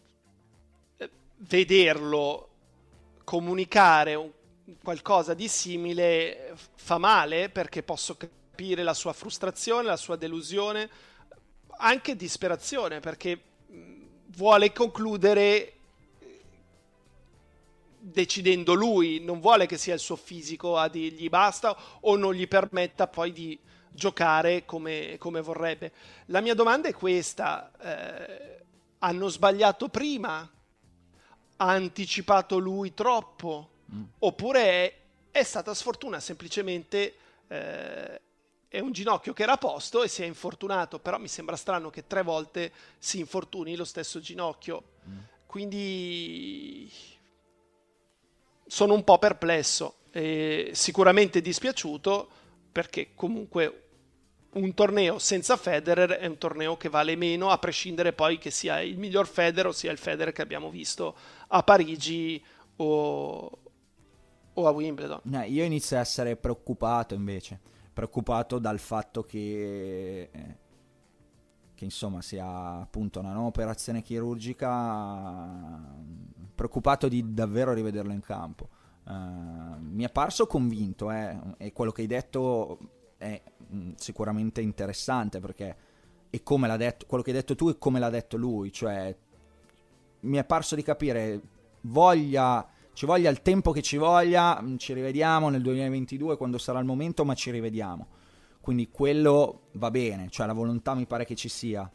S2: eh, vederlo comunicare un, qualcosa di simile fa male perché posso capire la sua frustrazione, la sua delusione, anche disperazione perché vuole concludere decidendo lui, non vuole che sia il suo fisico a dirgli basta o non gli permetta poi di giocare come, come vorrebbe. La mia domanda è questa, eh, hanno sbagliato prima? Ha anticipato lui troppo? Mm. Oppure è, è, stata sfortuna, semplicemente eh, è un ginocchio che era a posto e si è infortunato, però mi sembra strano che tre volte si infortuni lo stesso ginocchio. Mm. Quindi sono un po' perplesso e sicuramente dispiaciuto perché comunque un torneo senza Federer è un torneo che vale meno a prescindere poi che sia il miglior Federer o sia il Federer che abbiamo visto a Parigi o, o a Wimbledon.
S1: No, io inizio a essere preoccupato invece, preoccupato dal fatto che, eh, che insomma sia appunto una nuova operazione chirurgica preoccupato di davvero rivederlo in campo. Uh, mi è parso convinto, eh, e quello che hai detto è mh, mm, sicuramente interessante perché è come l'ha detto, quello che hai detto tu è come l'ha detto lui, cioè mi è parso di capire, voglia, ci voglia il tempo che ci voglia, mm, ci rivediamo nel 2022 quando sarà il momento, ma ci rivediamo. Quindi quello va bene, cioè la volontà mi pare che ci sia,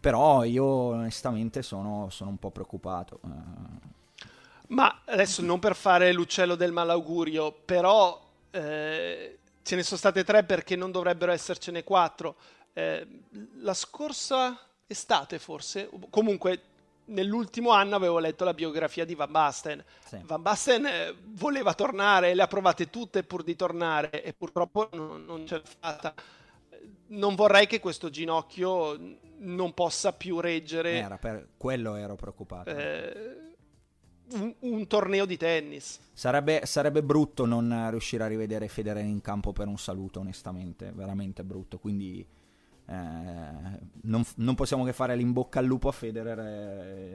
S1: però io onestamente sono, sono un po' preoccupato. Uh,
S2: ma adesso non per fare l'uccello del malaugurio, però eh, ce ne sono state tre perché non dovrebbero essercene quattro. Eh, la scorsa estate forse, comunque nell'ultimo anno avevo letto la biografia di Van Basten. Sì. Van Basten eh, voleva tornare, le ha provate tutte pur di tornare e purtroppo non, non l'ha fatta. Non vorrei che questo ginocchio non possa più reggere.
S1: Era per quello ero preoccupato.
S2: Eh, un, un, torneo di tennis.
S1: Sarebbe, sarebbe, brutto non riuscire a rivedere Federer in campo per un saluto, onestamente, veramente brutto. Quindi non, non, possiamo che fare l'in bocca al lupo a Federer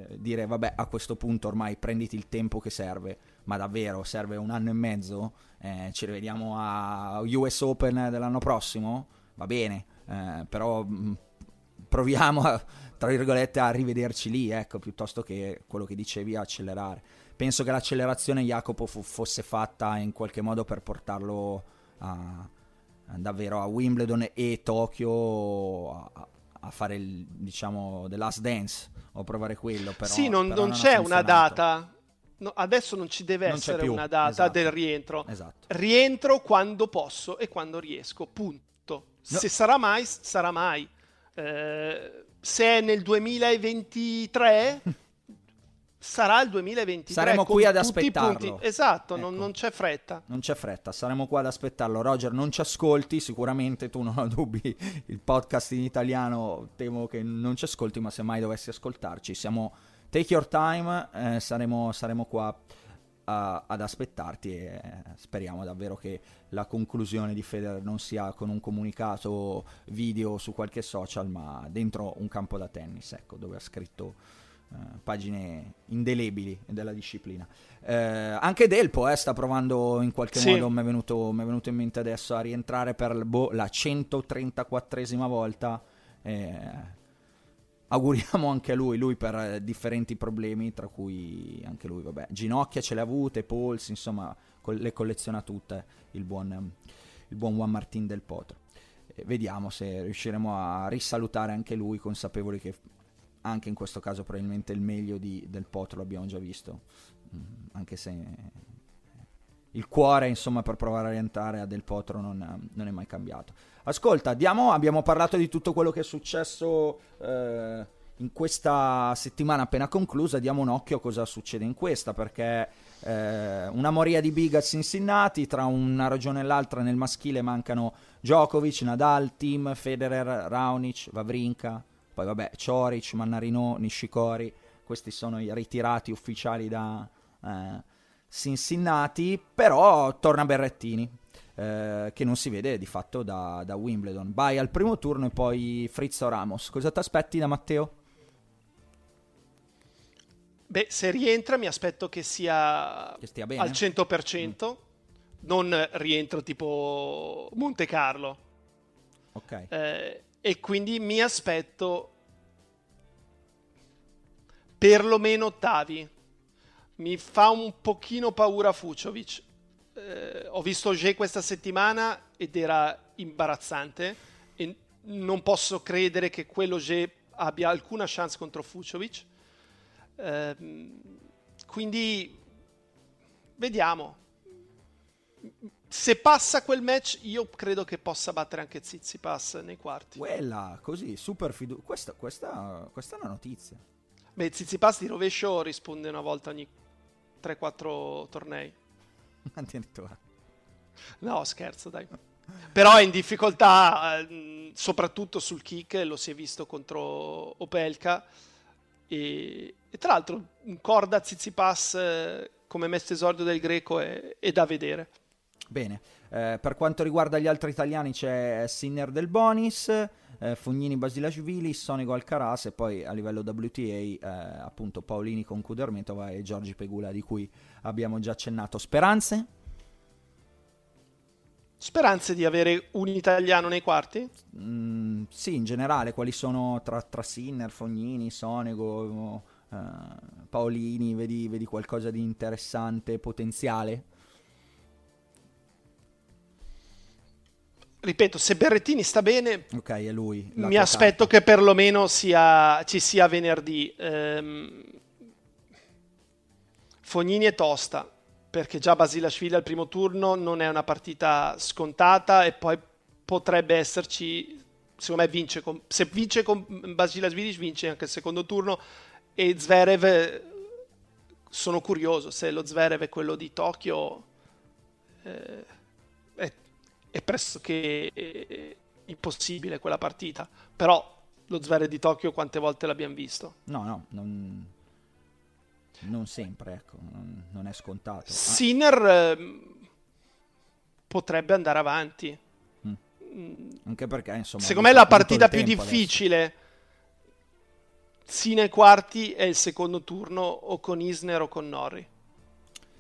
S1: e dire vabbè a questo punto ormai prenditi il tempo che serve, ma davvero serve un anno e mezzo, eh, ci rivediamo a US Open dell'anno prossimo, va bene, eh, però mm, proviamo a, tra virgolette a rivederci lì, ecco, piuttosto che quello che dicevi accelerare. Penso che l'accelerazione Jacopo fu, fosse fatta in qualche modo per portarlo a davvero a Wimbledon e Tokyo a, a fare il, diciamo The Last Dance o provare quello però,
S2: sì non,
S1: però
S2: non, non c'è una data no, adesso non ci deve
S1: non
S2: essere una data
S1: esatto.
S2: del rientro
S1: esatto.
S2: rientro quando posso e quando riesco punto no. se sarà mai sarà mai eh, se è nel 2023 sarà il 2023.
S1: Saremo qui ad aspettarlo.
S2: Esatto, ecco. non, non, c'è fretta.
S1: Non c'è fretta, saremo qua ad aspettarlo. Roger, non ci ascolti, sicuramente tu non ho dubbi. Il podcast in italiano temo che non ci ascolti, ma se mai dovessi ascoltarci, siamo take your time, eh, saremo, saremo, qua a, ad aspettarti e speriamo davvero che la conclusione di Federer non sia con un comunicato video su qualche social, ma dentro un campo da tennis, ecco, dove ha scritto eh, pagine indelebili della disciplina. Eh, anche Delpo eh, sta provando in qualche sì. modo, mi è, venuto, venuto, in mente adesso, a rientrare per boh, la 134esima volta. Eh, auguriamo anche a lui, lui per differenti problemi, tra cui anche lui, vabbè, ginocchia ce le ha avute, polsi, insomma, le colleziona tutte il buon, il buon Juan Martin del Potro. vediamo se riusciremo a risalutare anche lui, consapevoli che anche in questo caso probabilmente il meglio di, del Potro l'abbiamo già visto, mm, anche se il cuore insomma per provare a rientrare a Del Potro non, non, è mai cambiato. Ascolta, diamo, abbiamo parlato di tutto quello che è successo eh, in questa settimana appena conclusa, diamo un occhio a cosa succede in questa, perché eh, una moria di big a Cincinnati, tra una ragione e l'altra nel maschile mancano Djokovic, Nadal, Tim, Federer, Raonic, Vavrinka, poi vabbè, Choric, Mannarino, Nishikori, questi sono i ritirati ufficiali da eh, Cincinnati, però torna Berrettini. Eh, che non si vede di fatto da, da Wimbledon. Vai al primo turno e poi Frizzo Ramos. Cosa ti aspetti da Matteo?
S2: Beh, se rientra mi aspetto che sia
S1: che stia bene.
S2: al 100%, mm. non rientro tipo Monte Carlo.
S1: Ok.
S2: Eh, e quindi mi aspetto perlomeno ottavi. Mi fa un pochino paura Fuciovic. Eh, ho visto G questa settimana ed era imbarazzante e non posso credere che quello G abbia alcuna chance contro Fuciovic. Eh, quindi vediamo se passa quel match, io credo che possa battere anche Zizipas nei quarti.
S1: Quella, così, super fiducia. Questa, questa, questa, è una notizia.
S2: Beh, Zizipas di rovescio risponde una volta ogni 3-4 tornei.
S1: Addirittura.
S2: No, scherzo, dai. Però è in difficoltà, eh, soprattutto sul kick, lo si è visto contro Opelka. E, e tra l'altro, un corda Zizipas eh, come mestre esordio del greco è, è da vedere.
S1: Bene, eh, per quanto riguarda gli altri italiani c'è Sinner del Bonis, eh, Fognini Basilashvili, Sonico Alcaraz e poi a livello WTA eh, appunto Paolini con Kudermetova e Giorgi Pegula di cui abbiamo già accennato. Speranze?
S2: Speranze di avere un italiano nei quarti?
S1: Mm, sì, in generale, quali sono tra, tra Sinner, Fognini, Sonego, uh, Paolini, vedi, vedi qualcosa di interessante, potenziale?
S2: Ripeto, se Berrettini sta bene,
S1: okay, è lui,
S2: mi aspetto che perlomeno sia, ci sia venerdì. Ehm, Fognini è tosta, perché già Basilashvili al primo turno non è una partita scontata e poi potrebbe esserci, secondo me vince con, se vince con Basilashvili vince anche il secondo turno e Zverev sono curioso se lo Zverev è quello di Tokyo eh, è pressoché eh, impossibile quella partita. Però lo Zverev di Tokyo quante volte l'abbiamo visto?
S1: No, no, non, non sempre, ecco, non, non è scontato.
S2: Sinner eh, potrebbe andare avanti. Mm.
S1: Anche perché, insomma...
S2: Secondo me la partita più difficile adesso. sino ai quarti è il secondo turno o con Isner o con Norri.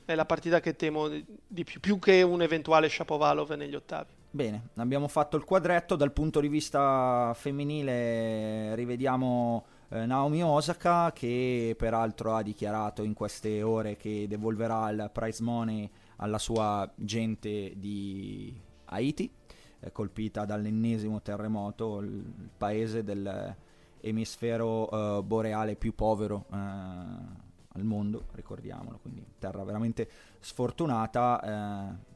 S2: È la partita che temo di più, più che un eventuale Shapovalov negli ottavi.
S1: Bene, abbiamo fatto il quadretto. Dal punto di vista femminile rivediamo eh, Naomi Osaka che peraltro ha dichiarato in queste ore che devolverà il prize money alla sua gente di Haiti, eh, colpita dall'ennesimo terremoto, il paese dell'emisfero eh, boreale più povero eh, al mondo, ricordiamolo, quindi terra veramente sfortunata. Eh,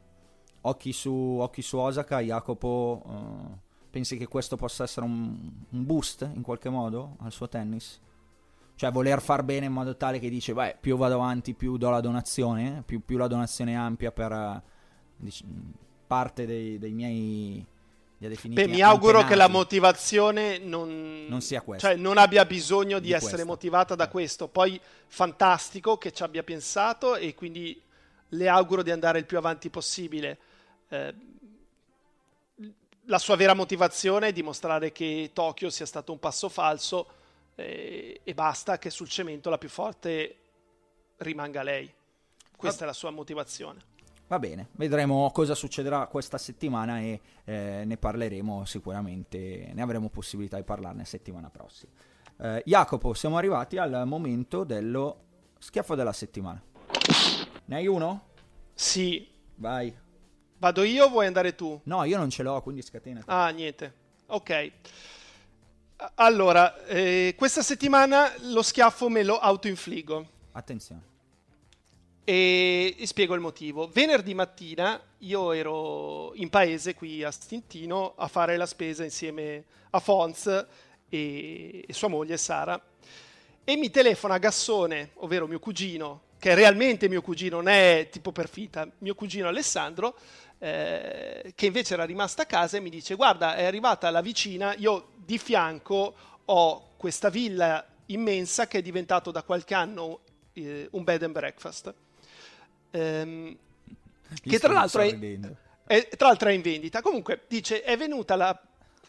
S1: occhi, su, occhi su Osaka, Jacopo, eh, pensi che questo possa essere un, un, boost in qualche modo al suo tennis? Cioè voler far bene in modo tale che dice, beh, più vado avanti, più do la donazione, più, più la donazione è ampia per dic- parte dei, dei miei
S2: Beh, mi auguro antenati. che la motivazione non,
S1: non sia questa.
S2: Cioè, non abbia bisogno di, di essere questo. motivata da questo. Poi, fantastico che ci abbia pensato e quindi le auguro di andare il più avanti possibile. Eh, la sua vera motivazione è dimostrare che Tokyo sia stato un passo falso eh, e basta che sul cemento la più forte rimanga lei. Questa Va... è la sua motivazione.
S1: Va bene, vedremo cosa succederà questa settimana e eh, ne parleremo sicuramente, ne avremo possibilità di parlarne settimana prossima. Eh, Jacopo, siamo arrivati al momento dello schiaffo della settimana. Ne hai uno?
S2: Sì.
S1: Vai.
S2: Vado io o vuoi andare tu?
S1: No, io non ce l'ho, quindi scatenati.
S2: Ah, niente. Ok. Allora, eh, questa settimana lo schiaffo me lo autoinfligo.
S1: Attenzione.
S2: E, spiego il motivo. Venerdì mattina io ero in paese qui a Stintino a fare la spesa insieme a Fons e, e sua moglie Sara. E mi telefona Gassone, ovvero mio cugino, che è realmente mio cugino, non è tipo per fita, mio cugino Alessandro, eh, che invece era rimasto a casa e mi dice guarda è arrivata la vicina, io di fianco ho questa villa immensa che è diventato da qualche anno eh, un bed and breakfast ehm, che tra l'altro è, è, tra l'altro è in vendita. Comunque dice è venuta la,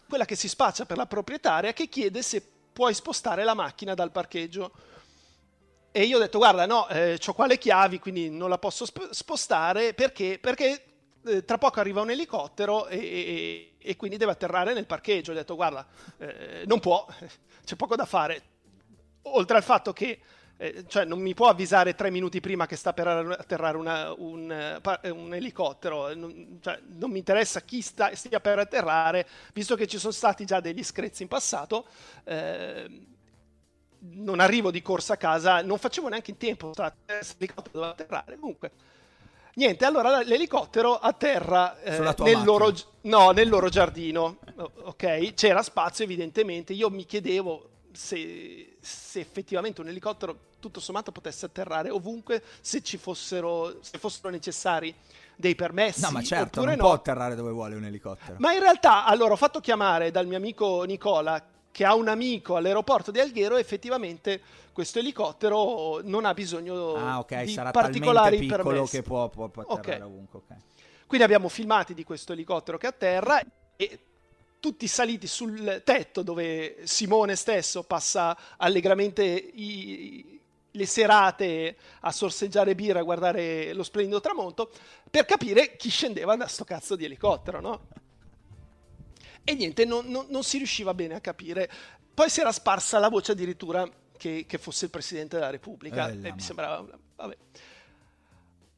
S2: quella che si spaccia per la proprietaria che chiede se puoi spostare la macchina dal parcheggio. E io ho detto guarda no, eh, ho qua le chiavi quindi non la posso sp- spostare perché, perché eh, tra poco arriva un elicottero e, e, e, quindi deve atterrare nel parcheggio. Ho detto guarda eh, non può, c'è poco da fare. Oltre al fatto che eh, cioè non mi può avvisare tre minuti prima che sta per atterrare una, un, eh, un, elicottero, non, cioè, non, mi interessa chi sta, stia per atterrare, visto che ci sono stati già degli screzi in passato. non arrivo di corsa a casa, non facevo neanche in tempo, l'elicottero doveva atterrare. Comunque, niente, allora l'elicottero atterra eh, nel, loro, no, nel loro giardino, ok? C'era spazio evidentemente, io mi chiedevo se, se, effettivamente un elicottero tutto sommato potesse atterrare ovunque se ci fossero, se fossero necessari dei permessi.
S1: No, ma certo, non
S2: no.
S1: può atterrare dove vuole un elicottero.
S2: Ma in realtà, allora, ho fatto chiamare dal mio amico Nicola, che ha un amico all'aeroporto di Alghero, effettivamente questo elicottero non ha bisogno ah, okay, di
S1: sarà
S2: particolari
S1: piccolo
S2: permessi.
S1: che può, può, può atterrare okay. ovunque. Okay.
S2: Quindi abbiamo filmati di questo elicottero che atterra e tutti saliti sul tetto dove Simone stesso passa allegramente i, le serate a sorseggiare birra, a guardare lo splendido tramonto, per capire chi scendeva da sto cazzo di elicottero, no? E niente, non, non, non si riusciva bene a capire. Poi si era sparsa la voce addirittura che, che fosse il Presidente della Repubblica, eh, e mi sembrava... Vabbè.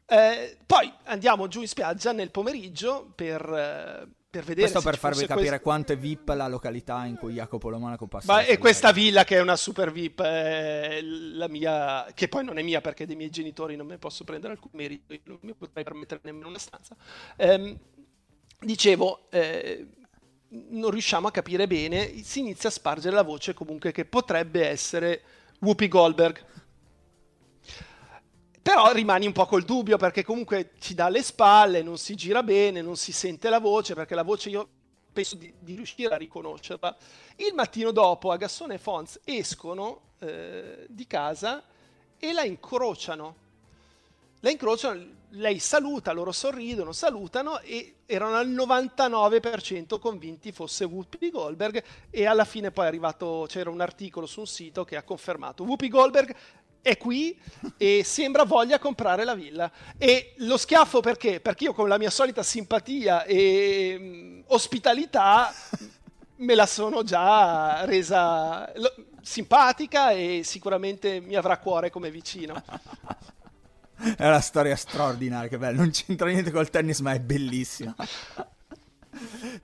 S2: Eh, poi andiamo giù in spiaggia nel pomeriggio per, eh, per vedere
S1: questo per farvi capire questo... quanto è VIP la località in cui Jacopo Lomonaco passa
S2: ma e questa villa che è una super VIP è la mia che poi non è mia perché dei miei genitori non mi posso prendere alcun merito io non mi potrei permettere nemmeno una stanza. Ehm, dicevo eh, non riusciamo a capire bene si inizia a spargere la voce comunque che potrebbe essere Whoopi Goldberg però rimani un po' col dubbio perché comunque ci dà le spalle, non si gira bene, non si sente la voce, perché la voce io penso di, di riuscire a riconoscerla. Il mattino dopo Agassone e Fons escono eh, di casa e la incrociano. la incrociano, lei saluta, loro sorridono, salutano e erano al 99% convinti fosse Whoopi Goldberg e alla fine poi è arrivato, c'era un articolo su un sito che ha confermato Whoopi Goldberg è qui e sembra voglia comprare la villa. E lo schiaffo perché? Perché io con la mia solita simpatia e mh, ospitalità me la sono già resa lo, simpatica e sicuramente mi avrà cuore come vicino.
S1: È una storia straordinaria, che bello. Non c'entra niente col tennis, ma è bellissima.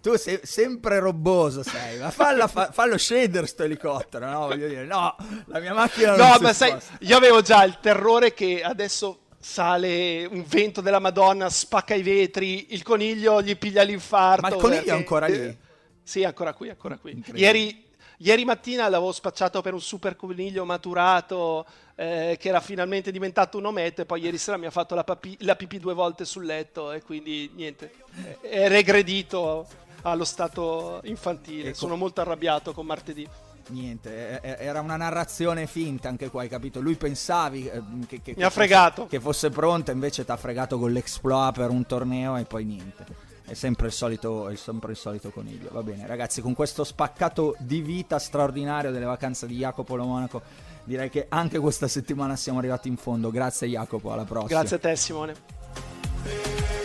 S1: Tu sei sempre robboso, sei, ma falla, fa, fallo scendere sto elicottero, no? Voglio dire, no, la mia macchina non
S2: No, ma sai, io avevo già il terrore che adesso sale un vento della Madonna, spacca i vetri, il coniglio gli piglia l'infarto.
S1: Ma il coniglio
S2: perché...
S1: è ancora lì? Eh,
S2: sì, ancora qui, ancora qui. Ieri, ieri mattina l'avevo spacciato per un super coniglio maturato eh, che era finalmente diventato un ometto e poi ieri sera mi ha fatto la, papi- la pipì due volte sul letto e quindi niente, è regredito allo stato infantile. Ecco. Sono molto arrabbiato con martedì.
S1: Niente, era una narrazione finta anche qua, hai capito? Lui pensavi eh, che, che,
S2: Mi ha fregato.
S1: che fosse pronta, invece ti ha fregato con l'exploit per un torneo e poi niente. È sempre il, solito, è sempre il solito coniglio. Va bene, ragazzi, con questo spaccato di vita straordinario delle vacanze di Jacopo Lo Monaco direi che anche questa settimana siamo arrivati in fondo. Grazie Jacopo, alla prossima.
S2: Grazie a te Simone.